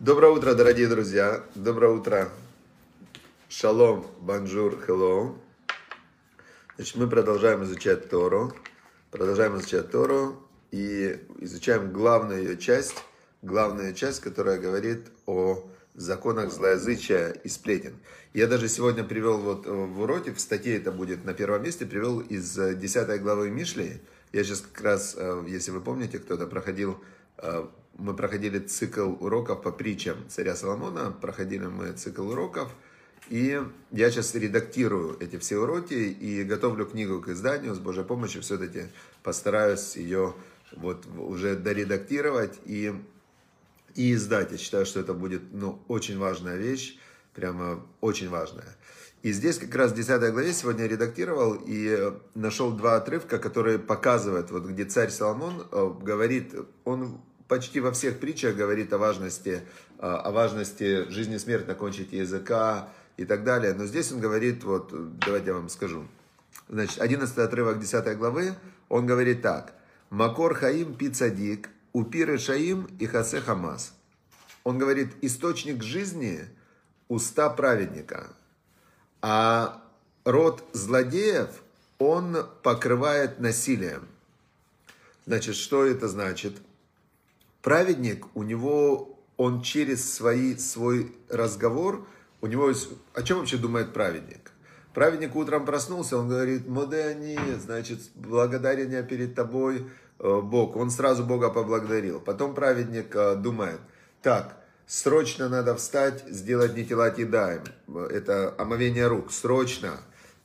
Доброе утро, дорогие друзья. Доброе утро. Шалом, bonjour, hello. Значит, мы продолжаем изучать Тору. Продолжаем изучать Тору и изучаем главную ее часть, главную часть, которая говорит о законах злоязычия и сплетен. Я даже сегодня привел вот в уроке, в статье это будет на первом месте, привел из 10 главы Мишли. Я сейчас как раз, э, если вы помните, кто-то проходил э, мы проходили цикл уроков по притчам царя Соломона, проходили мы цикл уроков, и я сейчас редактирую эти все уроки и готовлю книгу к изданию, с Божьей помощью все-таки постараюсь ее вот уже доредактировать и, и издать. Я считаю, что это будет ну, очень важная вещь, прямо очень важная. И здесь как раз в 10 главе сегодня редактировал и нашел два отрывка, которые показывают, вот где царь Соломон э, говорит, он почти во всех притчах говорит о важности, а, о важности жизни и смерти окончить языка и так далее. Но здесь он говорит, вот, давайте я вам скажу. Значит, 11 отрывок 10 главы, он говорит так. Макор Хаим Пицадик, Упиры Шаим и Хасе Хамас. Он говорит, источник жизни – уста праведника. А род злодеев он покрывает насилием. Значит, что это значит? Праведник, у него, он через свои, свой разговор, у него есть, о чем вообще думает праведник? Праведник утром проснулся, он говорит, Модеани, значит, благодарен перед тобой, э, Бог. Он сразу Бога поблагодарил. Потом праведник э, думает, так, срочно надо встать, сделать не тела едаем. Это омовение рук, срочно.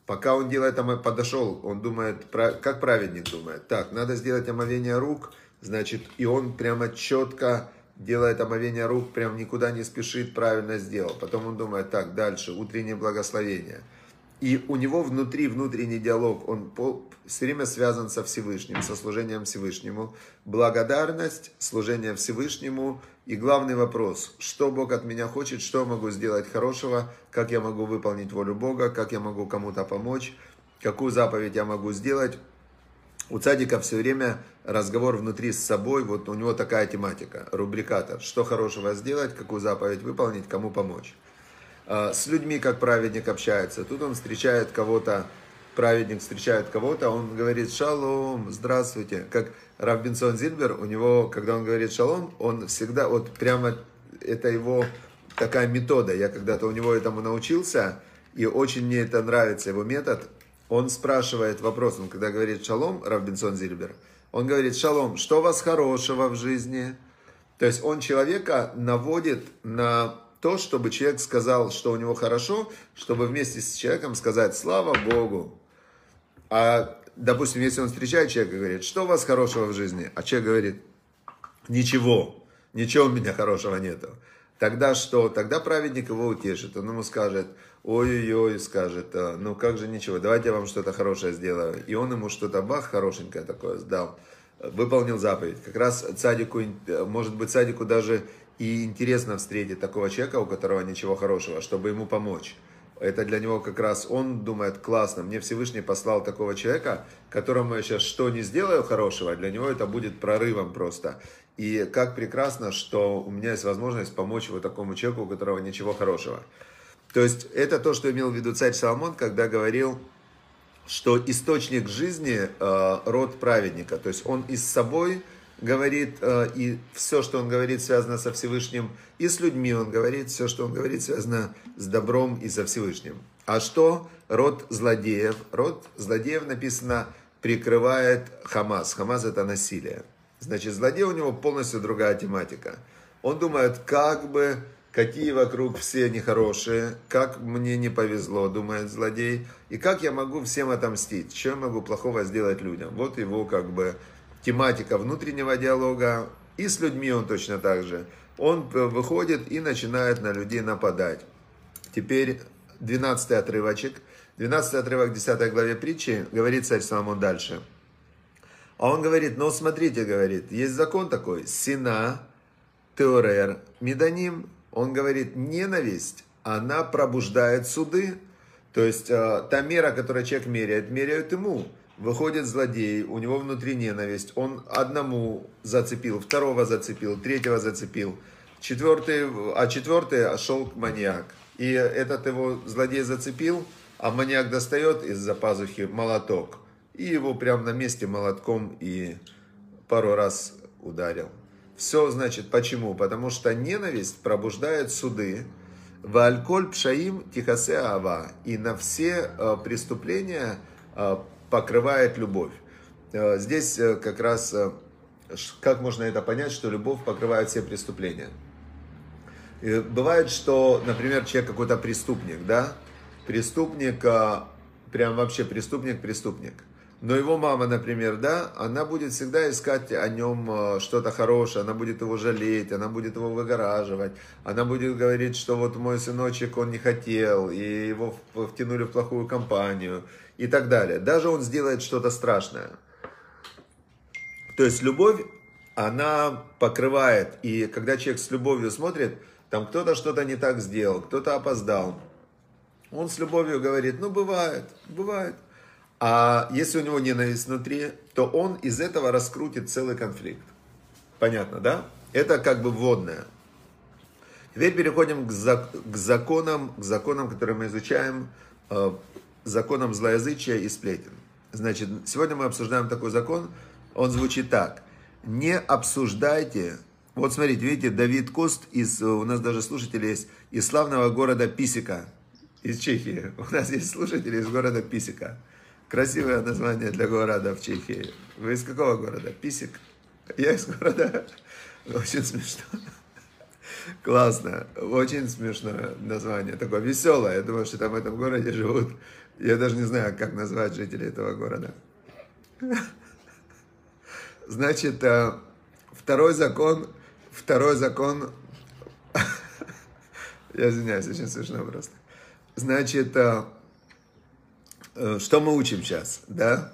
Пока он делает, подошел, он думает, как праведник думает, так, надо сделать омовение рук – Значит, и он прямо четко делает омовение рук, прям никуда не спешит, правильно сделал. Потом он думает, так, дальше, утреннее благословение. И у него внутри внутренний диалог, он все время связан со Всевышним, со служением Всевышнему. Благодарность, служение Всевышнему. И главный вопрос, что Бог от меня хочет, что я могу сделать хорошего, как я могу выполнить волю Бога, как я могу кому-то помочь, какую заповедь я могу сделать. У цадика все время разговор внутри с собой, вот у него такая тематика, рубрикатор. Что хорошего сделать, какую заповедь выполнить, кому помочь. А, с людьми, как праведник общается. Тут он встречает кого-то, праведник встречает кого-то, он говорит шалом, здравствуйте. Как Равбинсон Зильбер, у него, когда он говорит шалом, он всегда, вот прямо это его такая метода. Я когда-то у него этому научился, и очень мне это нравится, его метод он спрашивает вопрос, он когда говорит «Шалом», Равбинсон Зильбер, он говорит «Шалом, что у вас хорошего в жизни?» То есть он человека наводит на то, чтобы человек сказал, что у него хорошо, чтобы вместе с человеком сказать «Слава Богу». А, допустим, если он встречает человека и говорит «Что у вас хорошего в жизни?» А человек говорит «Ничего, ничего у меня хорошего нету». Тогда что? Тогда праведник его утешит. Он ему скажет, ой-ой-ой, скажет, «А, ну как же ничего, давайте я вам что-то хорошее сделаю. И он ему что-то бах, хорошенькое такое сдал. Выполнил заповедь. Как раз цадику, может быть, цадику даже и интересно встретить такого человека, у которого ничего хорошего, чтобы ему помочь. Это для него как раз, он думает, классно, мне Всевышний послал такого человека, которому я сейчас что не сделаю хорошего, для него это будет прорывом просто. И как прекрасно, что у меня есть возможность помочь вот такому человеку, у которого ничего хорошего. То есть это то, что имел в виду царь Соломон, когда говорил, что источник жизни э, род праведника. То есть он и с собой говорит, э, и все, что он говорит, связано со Всевышним, и с людьми он говорит, все, что он говорит, связано с добром и со Всевышним. А что род злодеев? Род злодеев написано прикрывает Хамас. Хамас это насилие. Значит, злодей у него полностью другая тематика. Он думает, как бы, какие вокруг все нехорошие, как мне не повезло, думает злодей, и как я могу всем отомстить, что я могу плохого сделать людям. Вот его как бы тематика внутреннего диалога, и с людьми он точно так же. Он выходит и начинает на людей нападать. Теперь 12 отрывочек. 12 отрывок 10 главе притчи, говорит царь Соломон дальше – а он говорит, ну смотрите, говорит, есть закон такой, сина, теорер, меданим. Он говорит, ненависть, она пробуждает суды. То есть э, та мера, которую человек меряет, меряют ему. Выходит злодей, у него внутри ненависть, он одному зацепил, второго зацепил, третьего зацепил. четвертый, а четвертый шел маньяк. И этот его злодей зацепил, а маньяк достает из-за пазухи молоток. И его прямо на месте молотком и пару раз ударил. Все, значит, почему? Потому что ненависть пробуждает суды. Вальколь пшаим тихасе ава. И на все э, преступления э, покрывает любовь. Э, здесь как раз, как можно это понять, что любовь покрывает все преступления? Бывает, что, например, человек какой-то преступник, да? Преступник, прям вообще преступник-преступник. Но его мама, например, да, она будет всегда искать о нем что-то хорошее, она будет его жалеть, она будет его выгораживать, она будет говорить, что вот мой сыночек, он не хотел, и его втянули в плохую компанию, и так далее. Даже он сделает что-то страшное. То есть любовь, она покрывает, и когда человек с любовью смотрит, там кто-то что-то не так сделал, кто-то опоздал, он с любовью говорит, ну бывает, бывает. А если у него ненависть внутри, то он из этого раскрутит целый конфликт. Понятно, да? Это как бы вводное. Теперь переходим к, к законам, к законам, которые мы изучаем, э, законам злоязычия и сплетен. Значит, сегодня мы обсуждаем такой закон, он звучит так. Не обсуждайте, вот смотрите, видите, Давид Кост, из, у нас даже слушатели есть, из славного города Писика, из Чехии. У нас есть слушатели из города Писика. Красивое название для города в Чехии. Вы из какого города? Писик? Я из города... Очень смешно. Классно. Очень смешное название. Такое веселое. Я думаю, что там в этом городе живут. Я даже не знаю, как назвать жителей этого города. Значит, э, второй закон, второй закон, я извиняюсь, очень смешно просто. Значит, э, что мы учим сейчас, да?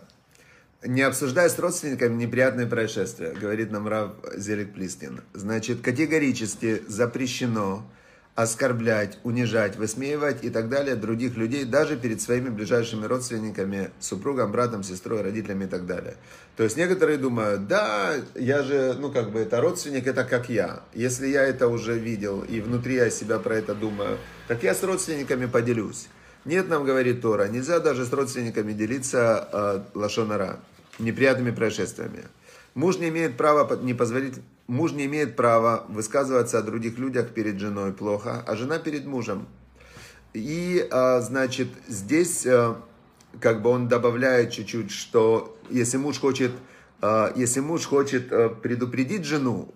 Не обсуждай с родственниками неприятные происшествия, говорит нам Рав Зелик Плистин. Значит, категорически запрещено оскорблять, унижать, высмеивать и так далее других людей, даже перед своими ближайшими родственниками, супругом, братом, сестрой, родителями и так далее. То есть некоторые думают, да, я же, ну как бы это родственник, это как я. Если я это уже видел и внутри я себя про это думаю, так я с родственниками поделюсь. Нет, нам говорит Тора, нельзя даже с родственниками делиться э, лошонара, неприятными происшествиями. Муж не имеет права не позволить муж не имеет права высказываться о других людях перед женой плохо, а жена перед мужем. И, а, значит, здесь а, как бы он добавляет чуть-чуть, что если муж хочет, а, если муж хочет предупредить жену,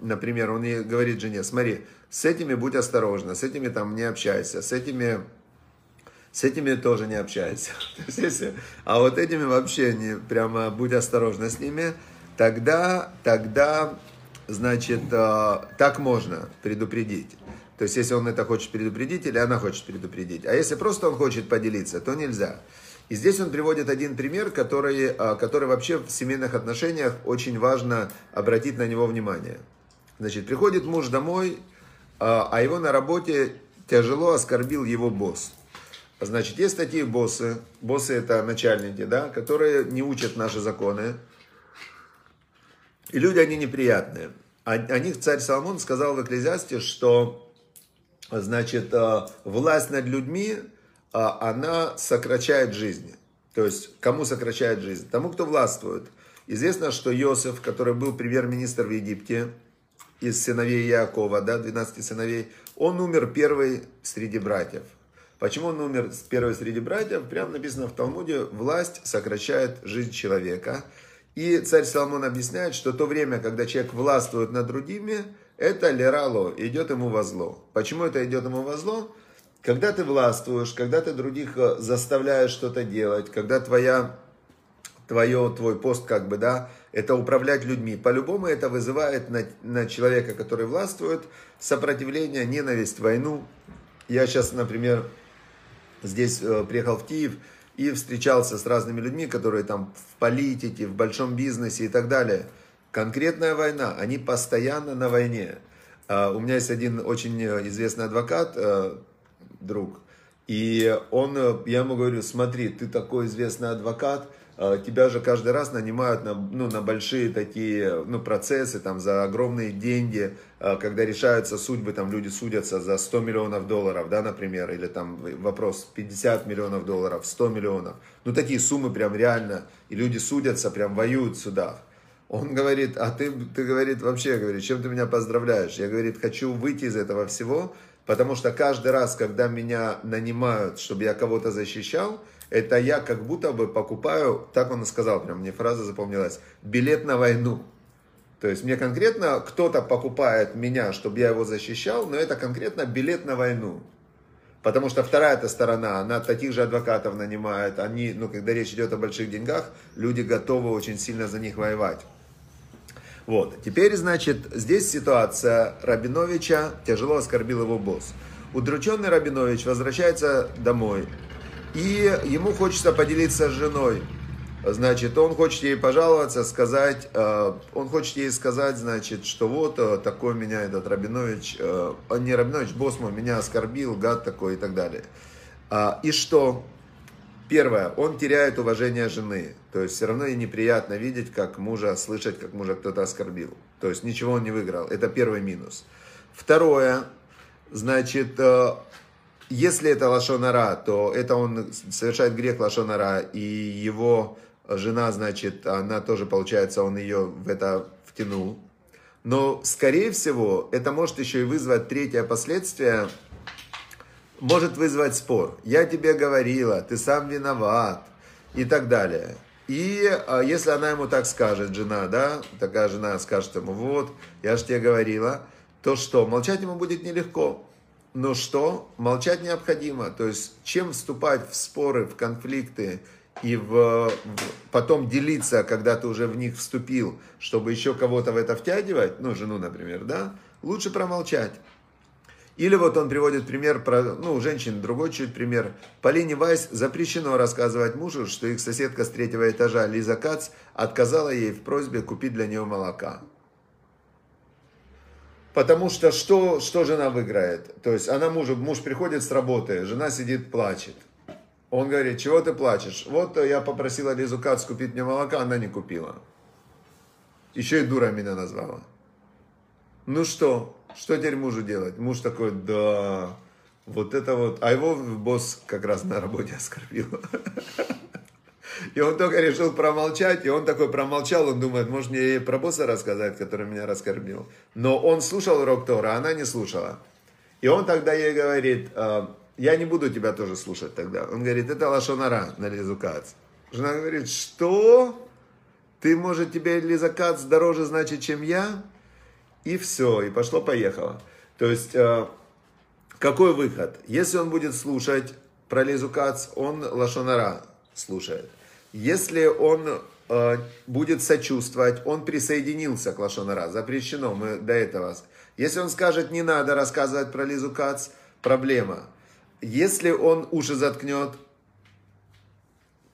например, он ей говорит жене, смотри, с этими будь осторожна, с этими там не общайся, с этими с этими тоже не общайся. А вот этими вообще не, прямо будь осторожна с ними тогда, тогда, значит, э, так можно предупредить. То есть, если он это хочет предупредить или она хочет предупредить. А если просто он хочет поделиться, то нельзя. И здесь он приводит один пример, который, э, который вообще в семейных отношениях очень важно обратить на него внимание. Значит, приходит муж домой, э, а его на работе тяжело оскорбил его босс. Значит, есть такие боссы, боссы это начальники, да, которые не учат наши законы, и люди, они неприятные. О, них царь Соломон сказал в Экклезиасте, что, значит, э, власть над людьми, э, она сокращает жизнь. То есть, кому сокращает жизнь? Тому, кто властвует. Известно, что Иосиф, который был премьер-министр в Египте, из сыновей Якова, да, 12 сыновей, он умер первый среди братьев. Почему он умер первый среди братьев? Прямо написано в Талмуде, власть сокращает жизнь человека. И царь Соломон объясняет, что то время, когда человек властвует над другими, это лерало, идет ему во зло. Почему это идет ему во зло? Когда ты властвуешь, когда ты других э, заставляешь что-то делать, когда твоя, твое, твой пост, как бы, да, это управлять людьми. По-любому это вызывает на, на человека, который властвует, сопротивление, ненависть, войну. Я сейчас, например, здесь э, приехал в Киев, и встречался с разными людьми, которые там в политике, в большом бизнесе и так далее. Конкретная война, они постоянно на войне. А, у меня есть один очень известный адвокат, э, друг, и он, я ему говорю, смотри, ты такой известный адвокат, э, тебя же каждый раз нанимают на, ну, на большие такие ну, процессы, там, за огромные деньги, э, когда решаются судьбы, там люди судятся за 100 миллионов долларов, да, например, или там вопрос 50 миллионов долларов, 100 миллионов. Ну, такие суммы прям реально, и люди судятся, прям воюют в судах. Он говорит, а ты, ты говорит, вообще, говорит, чем ты меня поздравляешь? Я, говорит, хочу выйти из этого всего, потому что каждый раз, когда меня нанимают, чтобы я кого-то защищал, это я как будто бы покупаю, так он и сказал, прям мне фраза запомнилась, билет на войну. То есть мне конкретно кто-то покупает меня, чтобы я его защищал, но это конкретно билет на войну. Потому что вторая эта сторона, она таких же адвокатов нанимает, они, ну, когда речь идет о больших деньгах, люди готовы очень сильно за них воевать. Вот, теперь, значит, здесь ситуация Рабиновича, тяжело оскорбил его босс. Удрученный Рабинович возвращается домой, и ему хочется поделиться с женой. Значит, он хочет ей пожаловаться, сказать, э, он хочет ей сказать, значит, что вот э, такой меня этот Рабинович, э, не Рабинович, босс мой меня оскорбил, гад такой и так далее. А, и что? Первое, он теряет уважение жены. То есть все равно ей неприятно видеть, как мужа, слышать, как мужа кто-то оскорбил. То есть ничего он не выиграл. Это первый минус. Второе, значит, э, если это лошонара, то это он совершает грех лошонара, и его жена, значит, она тоже, получается, он ее в это втянул. Но, скорее всего, это может еще и вызвать третье последствие – может вызвать спор. Я тебе говорила, ты сам виноват и так далее. И а, если она ему так скажет, жена, да, такая жена скажет ему, вот, я же тебе говорила, то что, молчать ему будет нелегко. Но что? Молчать необходимо. То есть, чем вступать в споры, в конфликты и в, в, потом делиться, когда ты уже в них вступил, чтобы еще кого-то в это втягивать, ну, жену, например, да, лучше промолчать. Или вот он приводит пример про, ну, женщин, другой чуть пример. Полине Вайс запрещено рассказывать мужу, что их соседка с третьего этажа Лиза Кац отказала ей в просьбе купить для нее молока. Потому что что, что жена выиграет? То есть она мужу, муж приходит с работы, жена сидит, плачет. Он говорит, чего ты плачешь? Вот я попросила Лизу Кац купить мне молока, она не купила. Еще и дура меня назвала. Ну что, что теперь мужу делать? Муж такой, да, вот это вот. А его босс как раз на работе оскорбил. И он только решил промолчать, и он такой промолчал, он думает, может мне ей про босса рассказать, который меня раскормил. Но он слушал урок Тора, а она не слушала. И он тогда ей говорит, «А, я не буду тебя тоже слушать тогда. Он говорит, это лошонара на Лизукац. Жена говорит, что? Ты, может, тебе Лизакац дороже значит, чем я? И все, и пошло-поехало. То есть, э, какой выход? Если он будет слушать про Лизу Кац, он Лашонара слушает. Если он э, будет сочувствовать, он присоединился к Лашонара. Запрещено, мы до этого. Если он скажет, не надо рассказывать про Лизу Кац, проблема. Если он уши заткнет,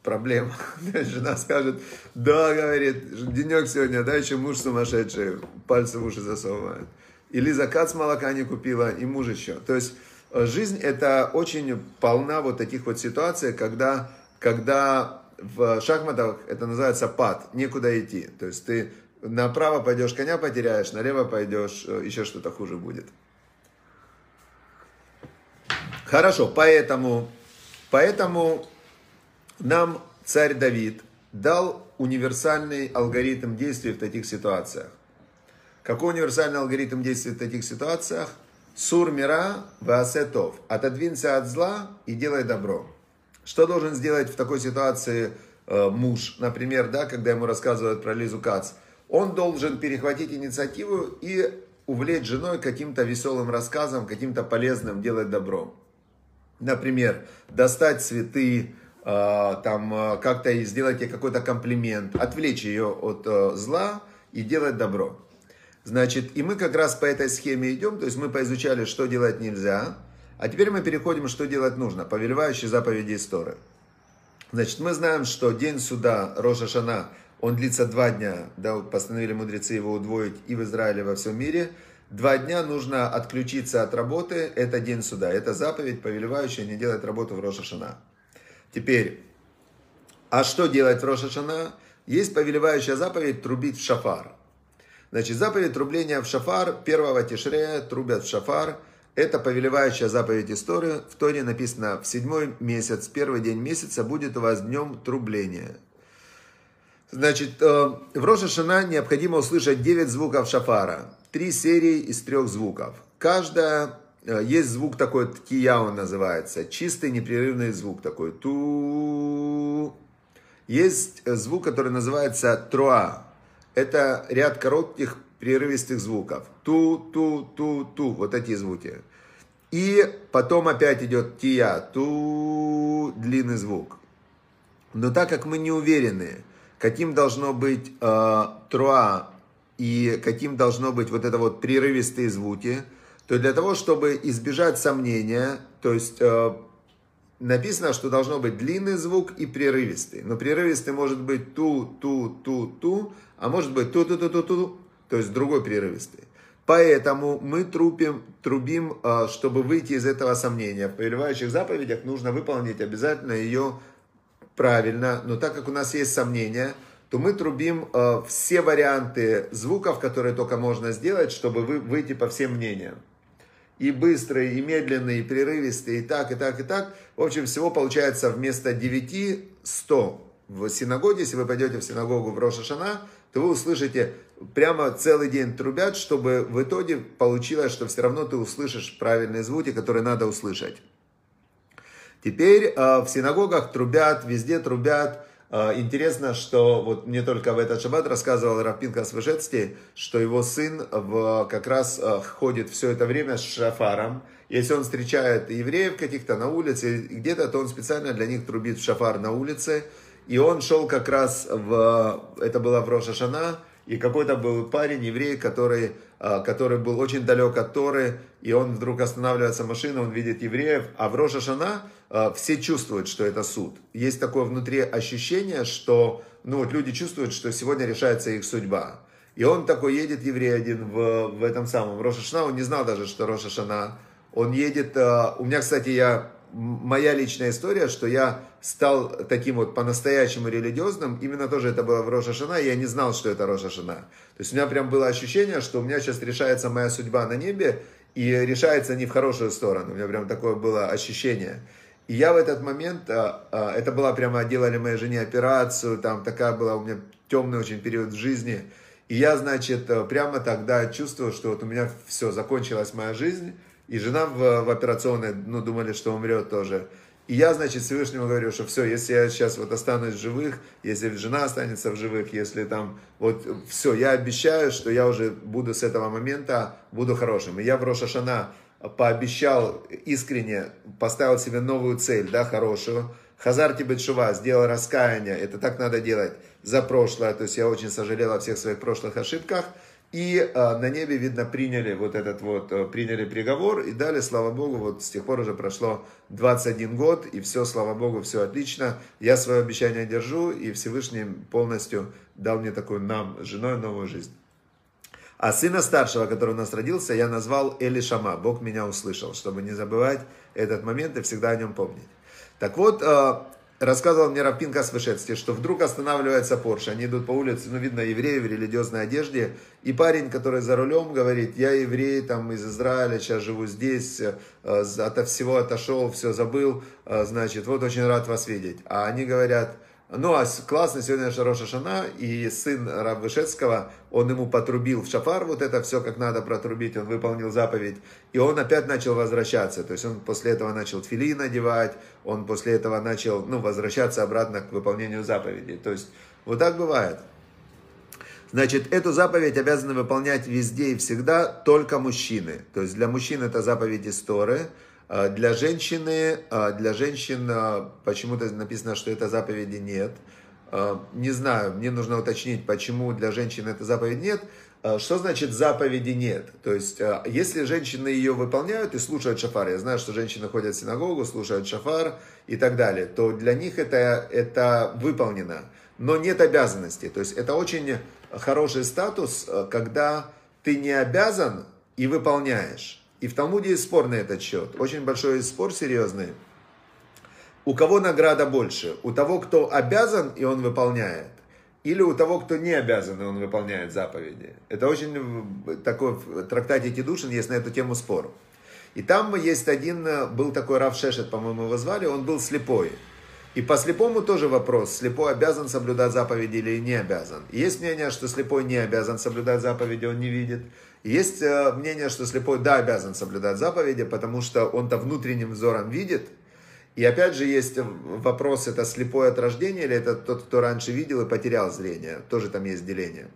проблема. Жена скажет, да, говорит, денек сегодня, да, еще муж сумасшедший, пальцы в уши засовывает. Или закат с молока не купила, и муж еще. То есть э, жизнь это очень полна вот таких вот ситуаций, когда, когда в шахматах это называется пад, некуда идти. То есть ты направо пойдешь, коня потеряешь, налево пойдешь, э, еще что-то хуже будет. Хорошо, поэтому, поэтому нам царь Давид дал универсальный алгоритм действий в таких ситуациях. Какой универсальный алгоритм действий в таких ситуациях? Сур мира ваасетов. Отодвинься от зла и делай добро. Что должен сделать в такой ситуации э, муж, например, да, когда ему рассказывают про Лизу Кац? Он должен перехватить инициативу и увлечь женой каким-то веселым рассказом, каким-то полезным, делать добро. Например, достать цветы, там а, как-то сделать ей какой-то комплимент, отвлечь ее от э, зла и делать добро. Значит, и мы как раз по этой схеме идем, то есть мы поизучали, что делать нельзя, а теперь мы переходим, что делать нужно, повелевающие заповеди истории. Значит, мы знаем, что день суда Роша Шана, он длится два дня, да, постановили мудрецы его удвоить и в Израиле, и во всем мире. Два дня нужно отключиться от работы, это день суда, это заповедь, повелевающая не делать работу в Роша Шана. Теперь, А что делать в Рошашана? Есть повелевающая заповедь трубить в шафар. Значит, заповедь трубления в шафар, первого тишрея трубят в шафар. Это повелевающая заповедь истории. В Торе написано, в седьмой месяц, первый день месяца будет у вас днем трубления. Значит, э, в Рошашана необходимо услышать 9 звуков шафара. Три серии из трех звуков. Каждая, есть звук такой, ткия он называется, чистый непрерывный звук такой. Ту. Есть звук, который называется труа. Это ряд коротких прерывистых звуков. Ту, ту, ту, ту. Вот эти звуки. И потом опять идет тия, ту, длинный звук. Но так как мы не уверены, каким должно быть э, труа и каким должно быть вот это вот прерывистые звуки, то для того, чтобы избежать сомнения, то есть э, написано, что должно быть длинный звук и прерывистый. Но прерывистый может быть ту, ту, ту, ту, а может быть ту, ту, ту, ту, ту, то есть другой прерывистый. Поэтому мы трубим, трубим, э, чтобы выйти из этого сомнения. В повелевающих заповедях нужно выполнить обязательно ее правильно, но так как у нас есть сомнения, то мы трубим э, все варианты звуков, которые только можно сделать, чтобы вы, выйти по всем мнениям. И быстрые, и медленные, и прерывистые, и так, и так, и так. В общем, всего получается вместо 9 100 в синагоге. Если вы пойдете в синагогу в Рошашана, то вы услышите прямо целый день трубят, чтобы в итоге получилось, что все равно ты услышишь правильные звуки, которые надо услышать. Теперь э, в синагогах трубят, везде трубят. Э, интересно, что вот мне только в этот шаббат рассказывал Рафпинка Свышецкий, что его сын в, как раз э, ходит все это время с шафаром. Если он встречает евреев каких-то на улице, где-то, то он специально для них трубит в шафар на улице. И он шел как раз в, это было в Рошашана, и какой-то был парень, еврей, который, а, который был очень далек от Торы, и он вдруг останавливается машина, он видит евреев, а в Роша Шана а, все чувствуют, что это суд. Есть такое внутри ощущение, что ну, вот люди чувствуют, что сегодня решается их судьба. И он такой едет, еврей один, в, в этом самом Роша он не знал даже, что Роша. Он едет, а, у меня, кстати, я моя личная история, что я стал таким вот по-настоящему религиозным, именно тоже это было в Роша Шана, и я не знал, что это Роша Шана. То есть у меня прям было ощущение, что у меня сейчас решается моя судьба на небе, и решается не в хорошую сторону. У меня прям такое было ощущение. И я в этот момент, а, а, это была прямо, делали моей жене операцию, там такая была у меня темный очень период в жизни. И я, значит, прямо тогда чувствовал, что вот у меня все, закончилась моя жизнь, и жена в, в операционной, ну, думали, что умрет тоже. И я, значит, Всевышнему говорю, что все, если я сейчас вот останусь в живых, если жена останется в живых, если там, вот все, я обещаю, что я уже буду с этого момента, буду хорошим. И я в Рошашана пообещал искренне, поставил себе новую цель, да, хорошую. Хазар Тибетшува сделал раскаяние, это так надо делать за прошлое, то есть я очень сожалел о всех своих прошлых ошибках – и э, на небе, видно, приняли вот этот вот, э, приняли приговор и дали, слава Богу, вот с тех пор уже прошло 21 год, и все, слава Богу, все отлично. Я свое обещание держу, и Всевышний полностью дал мне такую нам, женой, новую жизнь. А сына старшего, который у нас родился, я назвал Элишама. Бог меня услышал, чтобы не забывать этот момент и всегда о нем помнить. Так вот, э, рассказывал мне Равпин Касвышецкий, что вдруг останавливается Порше. Они идут по улице, ну, видно, евреи в религиозной одежде. И парень, который за рулем, говорит, я еврей, там, из Израиля, сейчас живу здесь, э, ото всего отошел, все забыл, э, значит, вот очень рад вас видеть. А они говорят, ну, а классно, сегодня Шароша Шана, и сын Рав он ему потрубил в шафар, вот это все как надо протрубить, он выполнил заповедь, и он опять начал возвращаться, то есть он после этого начал тфили надевать, он после этого начал, ну, возвращаться обратно к выполнению заповеди, то есть вот так бывает. Значит, эту заповедь обязаны выполнять везде и всегда только мужчины, то есть для мужчин это заповедь истории, для женщины, а, для женщин а, почему-то написано, что это заповеди нет. Не знаю, мне нужно уточнить, почему для женщин это заповедь нет. Что значит заповеди нет? То есть, если женщины ее выполняют и слушают шафар, я знаю, что женщины ходят в синагогу, слушают шафар и так далее, то для них это, это выполнено. Но нет обязанности. То есть, это очень хороший статус, когда ты не обязан и выполняешь. И в Талмуде есть спор на этот счет. Очень большой спор серьезный. у кого награда больше? У того, кто обязан, и он выполняет? Или у того, кто не обязан, и он выполняет заповеди? Это очень такой, в трактате Тидушин есть на эту тему спор. И там есть один, э, был такой Рав Шешет, по-моему, его звали, он был слепой. И по слепому тоже вопрос, слепой обязан соблюдать заповеди или не обязан. Есть мнение, что слепой не обязан соблюдать заповеди, он не видит. Есть э, мнение, что слепой да обязан соблюдать заповеди, потому что он-то внутренним взором видит. И опять же есть вопрос, это слепой от рождения или это тот, кто раньше видел и потерял зрение. Тоже там есть деление.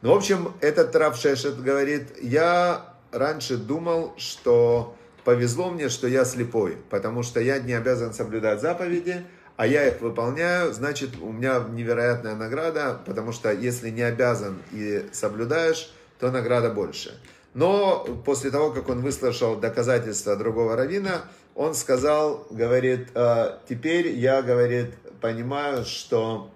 Ну, в общем, этот Рав Шешет говорит, я раньше думал, что повезло мне, что я слепой, потому что я не обязан соблюдать заповеди, а я их выполняю, значит, у меня невероятная награда, потому что если не обязан и соблюдаешь, то награда больше. Но после того, как он выслушал доказательства другого равина, он сказал, говорит, «А, теперь я, говорит, понимаю, что,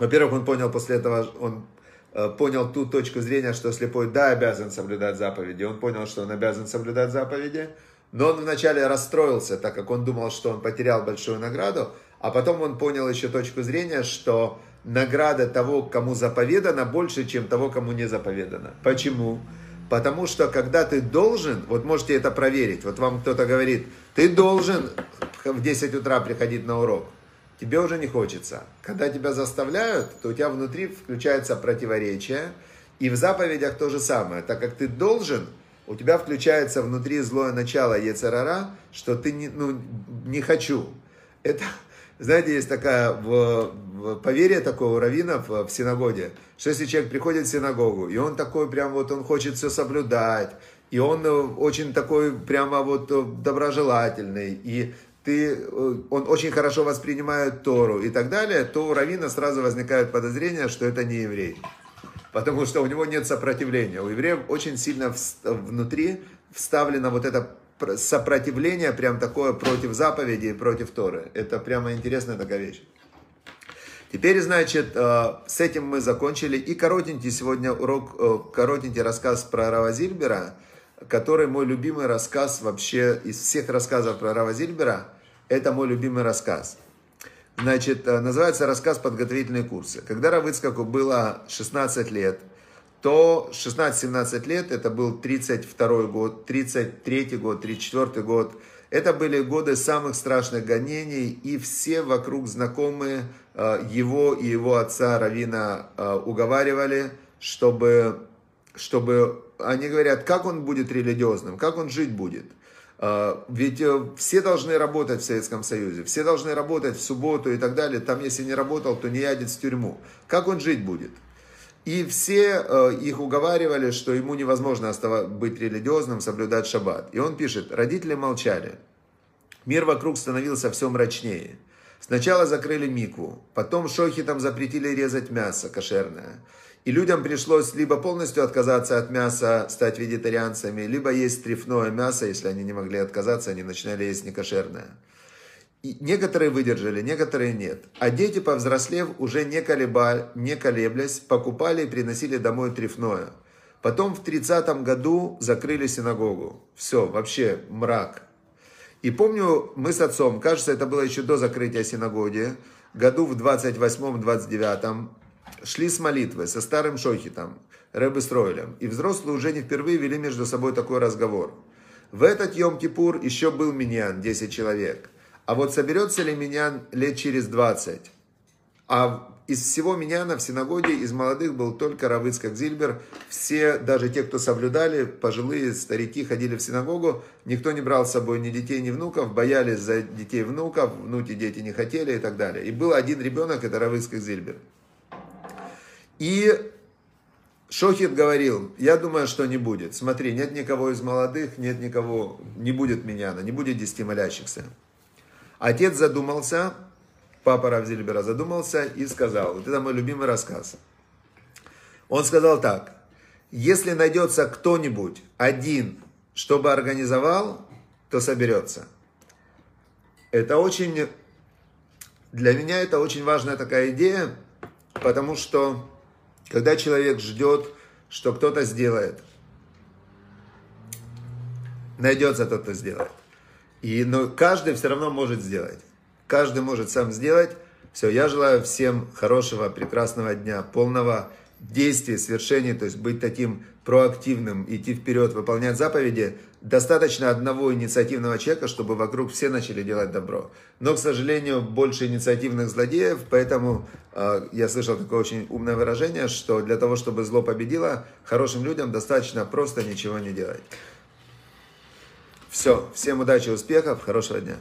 во-первых, он понял после этого, он э, понял ту точку зрения, что слепой, да, обязан соблюдать заповеди. Он понял, что он обязан соблюдать заповеди, но он вначале расстроился, так как он думал, что он потерял большую награду, а потом он понял еще точку зрения, что награда того, кому заповедано, больше, чем того, кому не заповедано. Почему? Потому что когда ты должен, вот можете это проверить, вот вам кто-то говорит, ты должен в 10 утра приходить на урок, тебе уже не хочется. Когда тебя заставляют, то у тебя внутри включается противоречие, и в заповедях то же самое. Так как ты должен, у тебя включается внутри злое начало Ецерара, что ты не, ну, не хочу. Это, знаете, есть такая в, в поверье такого равина в, в синагоге, что если человек приходит в синагогу, и он такой прям вот, он хочет все соблюдать, и он э, очень такой прямо вот э, доброжелательный, и ты, э, он очень хорошо воспринимает Тору и так далее, то у равина сразу возникает подозрение, что это не еврей. Потому что у него нет сопротивления. У евреев очень сильно внутри вставлено вот это сопротивление прям такое против заповеди и против Торы. Это прямо интересная такая вещь. Теперь, значит, э, с этим мы закончили. И коротенький сегодня урок, э, коротенький рассказ про Рава Зильбера, который мой любимый рассказ вообще из всех рассказов про Рава Зильбера. Это мой любимый рассказ. Значит, э, называется рассказ «Подготовительные курсы». Когда Равыцкаку было 16 лет – то 16-17 лет, это был 32 год, 33 год, 34 год, это были годы самых страшных гонений, и все вокруг знакомые э, его и его отца Равина э, уговаривали, чтобы, чтобы, они говорят, как он будет религиозным, как он жить будет. Э, ведь все должны работать в Советском Союзе, все должны работать в субботу и так далее. Там, если не работал, то не ядет в тюрьму. Как он жить будет? И все э, их уговаривали, что ему невозможно быть религиозным, соблюдать шаббат. И он пишет, родители молчали. Мир вокруг становился все мрачнее. Сначала закрыли микву, потом шохитам запретили резать мясо кошерное. И людям пришлось либо полностью отказаться от мяса, стать вегетарианцами, либо есть трефное мясо, если они не могли отказаться, они начинали есть некошерное. И некоторые выдержали, некоторые нет. А дети, повзрослев, уже не, колеба, не колеблясь, покупали и приносили домой трефное. Потом в 30 году закрыли синагогу. Все, вообще мрак. И помню, мы с отцом, кажется, это было еще до закрытия синагоги, году в 28-29, шли с молитвы со старым Шохитом, Рэбе Стройлем. И взрослые уже не впервые вели между собой такой разговор. В этот Йом-Кипур еще был миньян, 10 человек – а вот соберется ли меня лет через 20? А из всего миньяна в синагоге из молодых был только Равыцкак Зильбер. Все, даже те, кто соблюдали, пожилые старики ходили в синагогу. Никто не брал с собой ни детей, ни внуков. Боялись за детей внуков. Внуки дети не хотели и так далее. И был один ребенок, это Равыцкак Зильбер. И Шохит говорил, я думаю, что не будет. Смотри, нет никого из молодых, нет никого, не будет миньяна, не будет десяти молящихся. Отец задумался, папа Равзильбера задумался и сказал, вот это мой любимый рассказ. Он сказал так, если найдется кто-нибудь один, чтобы организовал, то соберется. Это очень, для меня это очень важная такая идея, потому что когда человек ждет, что кто-то сделает, найдется тот, кто сделает. И, но каждый все равно может сделать. каждый может сам сделать. Все, я желаю всем хорошего, прекрасного дня, полного действий, свершений, то есть быть таким проактивным, идти вперед, выполнять заповеди. Достаточно одного инициативного человека, чтобы вокруг все начали делать добро. Но, к сожалению, больше инициативных злодеев, поэтому э, я слышал такое очень умное выражение, что для того, чтобы зло победило, хорошим людям достаточно просто ничего не делать. Все, всем удачи, успехов, хорошего дня.